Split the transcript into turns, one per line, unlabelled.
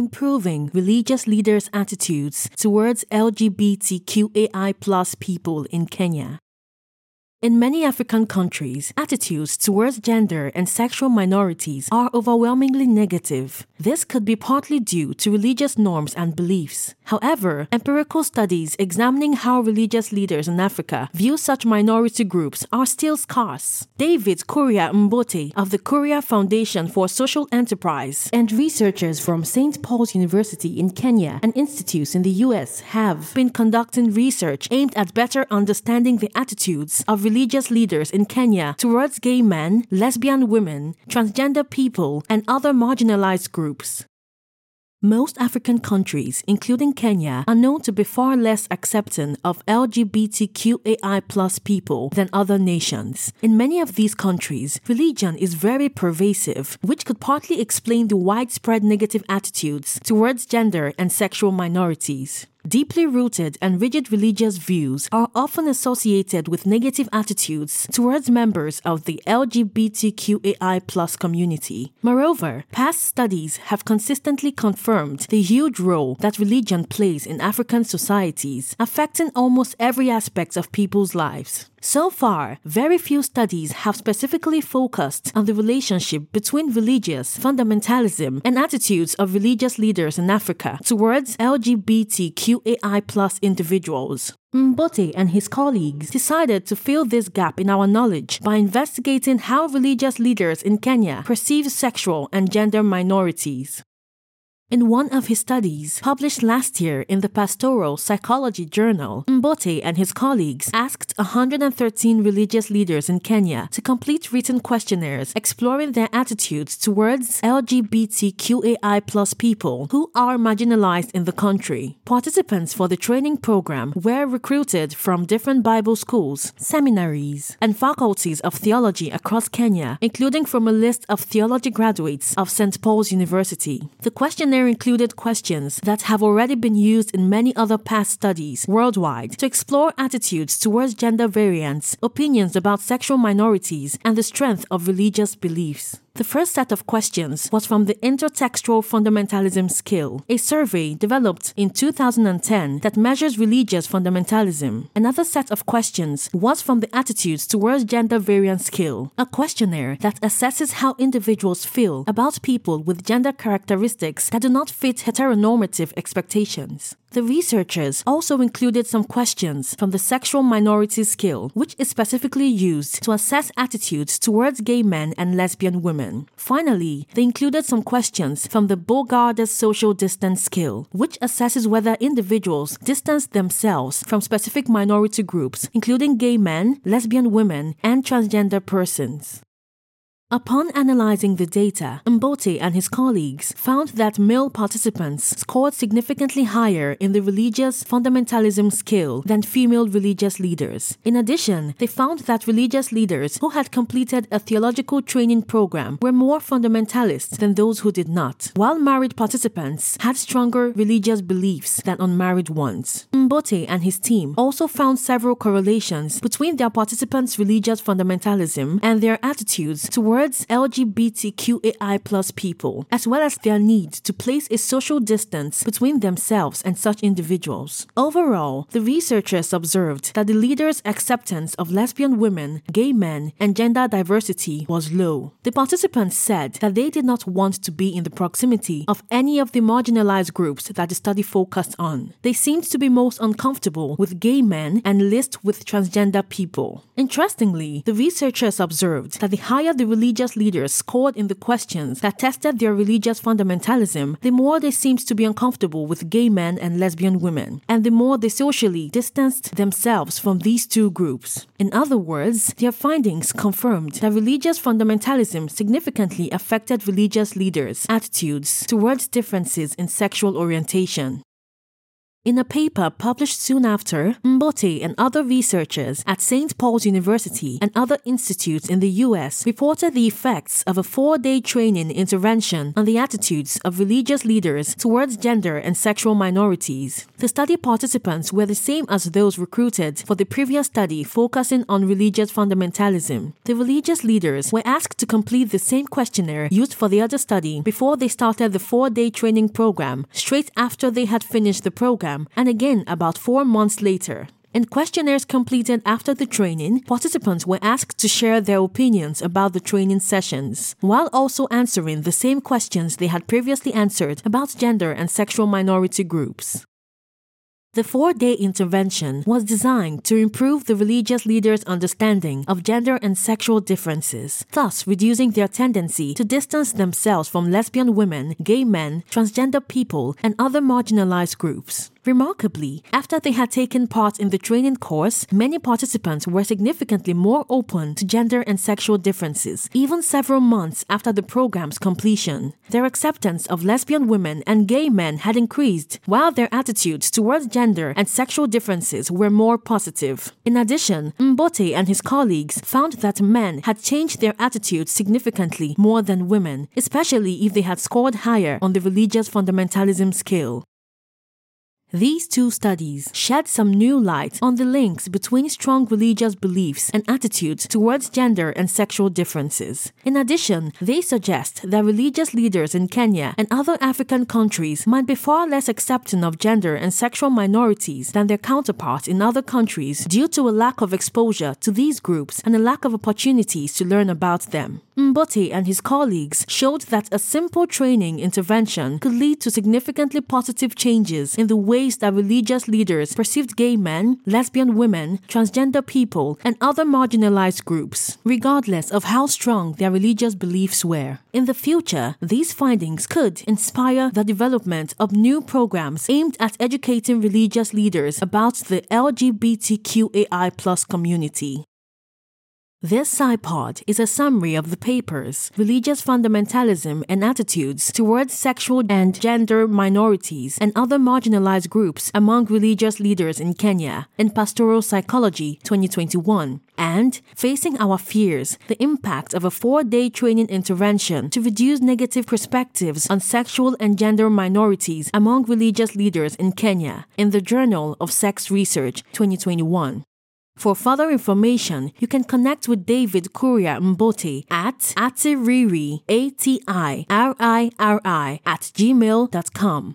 improving religious leaders' attitudes towards LGBTQAI plus people in Kenya. In many African countries, attitudes towards gender and sexual minorities are overwhelmingly negative. This could be partly due to religious norms and beliefs. However, empirical studies examining how religious leaders in Africa view such minority groups are still scarce. David Kuria Mbote of the Kuria Foundation for Social Enterprise and researchers from St. Paul's University in Kenya and institutes in the US have been conducting research aimed at better understanding the attitudes of religious leaders in Kenya towards gay men, lesbian women, transgender people, and other marginalized groups. Most African countries, including Kenya, are known to be far less accepting of LGBTQAI people than other nations. In many of these countries, religion is very pervasive, which could partly explain the widespread negative attitudes towards gender and sexual minorities. Deeply rooted and rigid religious views are often associated with negative attitudes towards members of the LGBTQAI community. Moreover, past studies have consistently confirmed the huge role that religion plays in African societies, affecting almost every aspect of people's lives. So far, very few studies have specifically focused on the relationship between religious fundamentalism and attitudes of religious leaders in Africa towards LGBTQAI individuals. Mbote and his colleagues decided to fill this gap in our knowledge by investigating how religious leaders in Kenya perceive sexual and gender minorities. In one of his studies, published last year in the Pastoral Psychology Journal, Mbote and his colleagues asked 113 religious leaders in Kenya to complete written questionnaires exploring their attitudes towards LGBTQAI people who are marginalized in the country. Participants for the training program were recruited from different Bible schools, seminaries, and faculties of theology across Kenya, including from a list of theology graduates of St. Paul's University. The questionnaire questionnaire included questions that have already been used in many other past studies worldwide to explore attitudes towards gender variance, opinions about sexual minorities, and the strength of religious beliefs. The first set of questions was from the Intratextual Fundamentalism Scale, a survey developed in 2010 that measures religious fundamentalism. Another set of questions was from the Attitudes Towards Gender Variance Scale, a questionnaire that assesses how individuals feel about people with gender characteristics that do not fit heteronormative expectations. The researchers also included some questions from the Sexual Minority Scale, which is specifically used to assess attitudes towards gay men and lesbian women. Finally, they included some questions from the Bogardus Social Distance Scale, which assesses whether individuals distance themselves from specific minority groups, including gay men, lesbian women, and transgender persons. Upon analyzing the data, Mbote and his colleagues found that male participants scored significantly higher in the religious fundamentalism scale than female religious leaders. In addition, they found that religious leaders who had completed a theological training program were more fundamentalist than those who did not, while married participants had stronger religious beliefs than unmarried ones. Mbote and his team also found several correlations between their participants' religious fundamentalism and their attitudes towards towards LGBTQAI people, as well as their need to place a social distance between themselves and such individuals. Overall, the researchers observed that the leaders' acceptance of lesbian women, gay men, and gender diversity was low. The participants said that they did not want to be in the proximity of any of the marginalized groups that the study focused on. They seemed to be most uncomfortable with gay men and least with transgender people. Interestingly, the researchers observed that the higher the religion religious leaders scored in the questions that tested their religious fundamentalism, the more they seemed to be uncomfortable with gay men and lesbian women, and the more they socially distanced themselves from these two groups. In other words, their findings confirmed that religious fundamentalism significantly affected religious leaders' attitudes towards differences in sexual orientation. In a paper published soon after, Mbote and other researchers at St. Paul's University and other institutes in the US reported the effects of a four day training intervention on the attitudes of religious leaders towards gender and sexual minorities. The study participants were the same as those recruited for the previous study focusing on religious fundamentalism. The religious leaders were asked to complete the same questionnaire used for the other study before they started the four day training program, straight after they had finished the program and again about four months later. In questionnaires completed after the training, participants were asked to share their opinions about the training sessions, while also answering the same questions they had previously answered about gender and sexual minority groups. The four day intervention was designed to improve the religious leaders' understanding of gender and sexual differences, thus reducing their tendency to distance themselves from lesbian women, gay men, transgender people, and other marginalized groups. Remarkably, after they had taken part in the training course, many participants were significantly more open to gender and sexual differences, even several months after the program's completion. Their acceptance of lesbian women and gay men had increased, while their attitudes towards gender and sexual differences were more positive. In addition, Mbote and his colleagues found that men had changed their attitudes significantly more than women, especially if they had scored higher on the religious fundamentalism scale. These two studies shed some new light on the links between strong religious beliefs and attitudes towards gender and sexual differences. In addition, they suggest that religious leaders in Kenya and other African countries might be far less accepting of gender and sexual minorities than their counterparts in other countries due to a lack of exposure to these groups and a lack of opportunities to learn about them. Mbote and his colleagues showed that a simple training intervention could lead to significantly positive changes in the ways that religious leaders perceived gay men, lesbian women, transgender people, and other marginalized groups, regardless of how strong their religious beliefs were. In the future, these findings could inspire the development of new programs aimed at educating religious leaders about the LGBTQAI community. This SciPod is a summary of the papers, Religious Fundamentalism and Attitudes Towards Sexual and Gender Minorities and Other Marginalized Groups Among Religious Leaders in Kenya in Pastoral Psychology 2021, and Facing Our Fears The Impact of a Four Day Training Intervention to Reduce Negative Perspectives on Sexual and Gender Minorities Among Religious Leaders in Kenya in the Journal of Sex Research 2021. For further information, you can connect with David Kuria Mbote at atiriri, A-T-I-R-I-R-I, at gmail.com.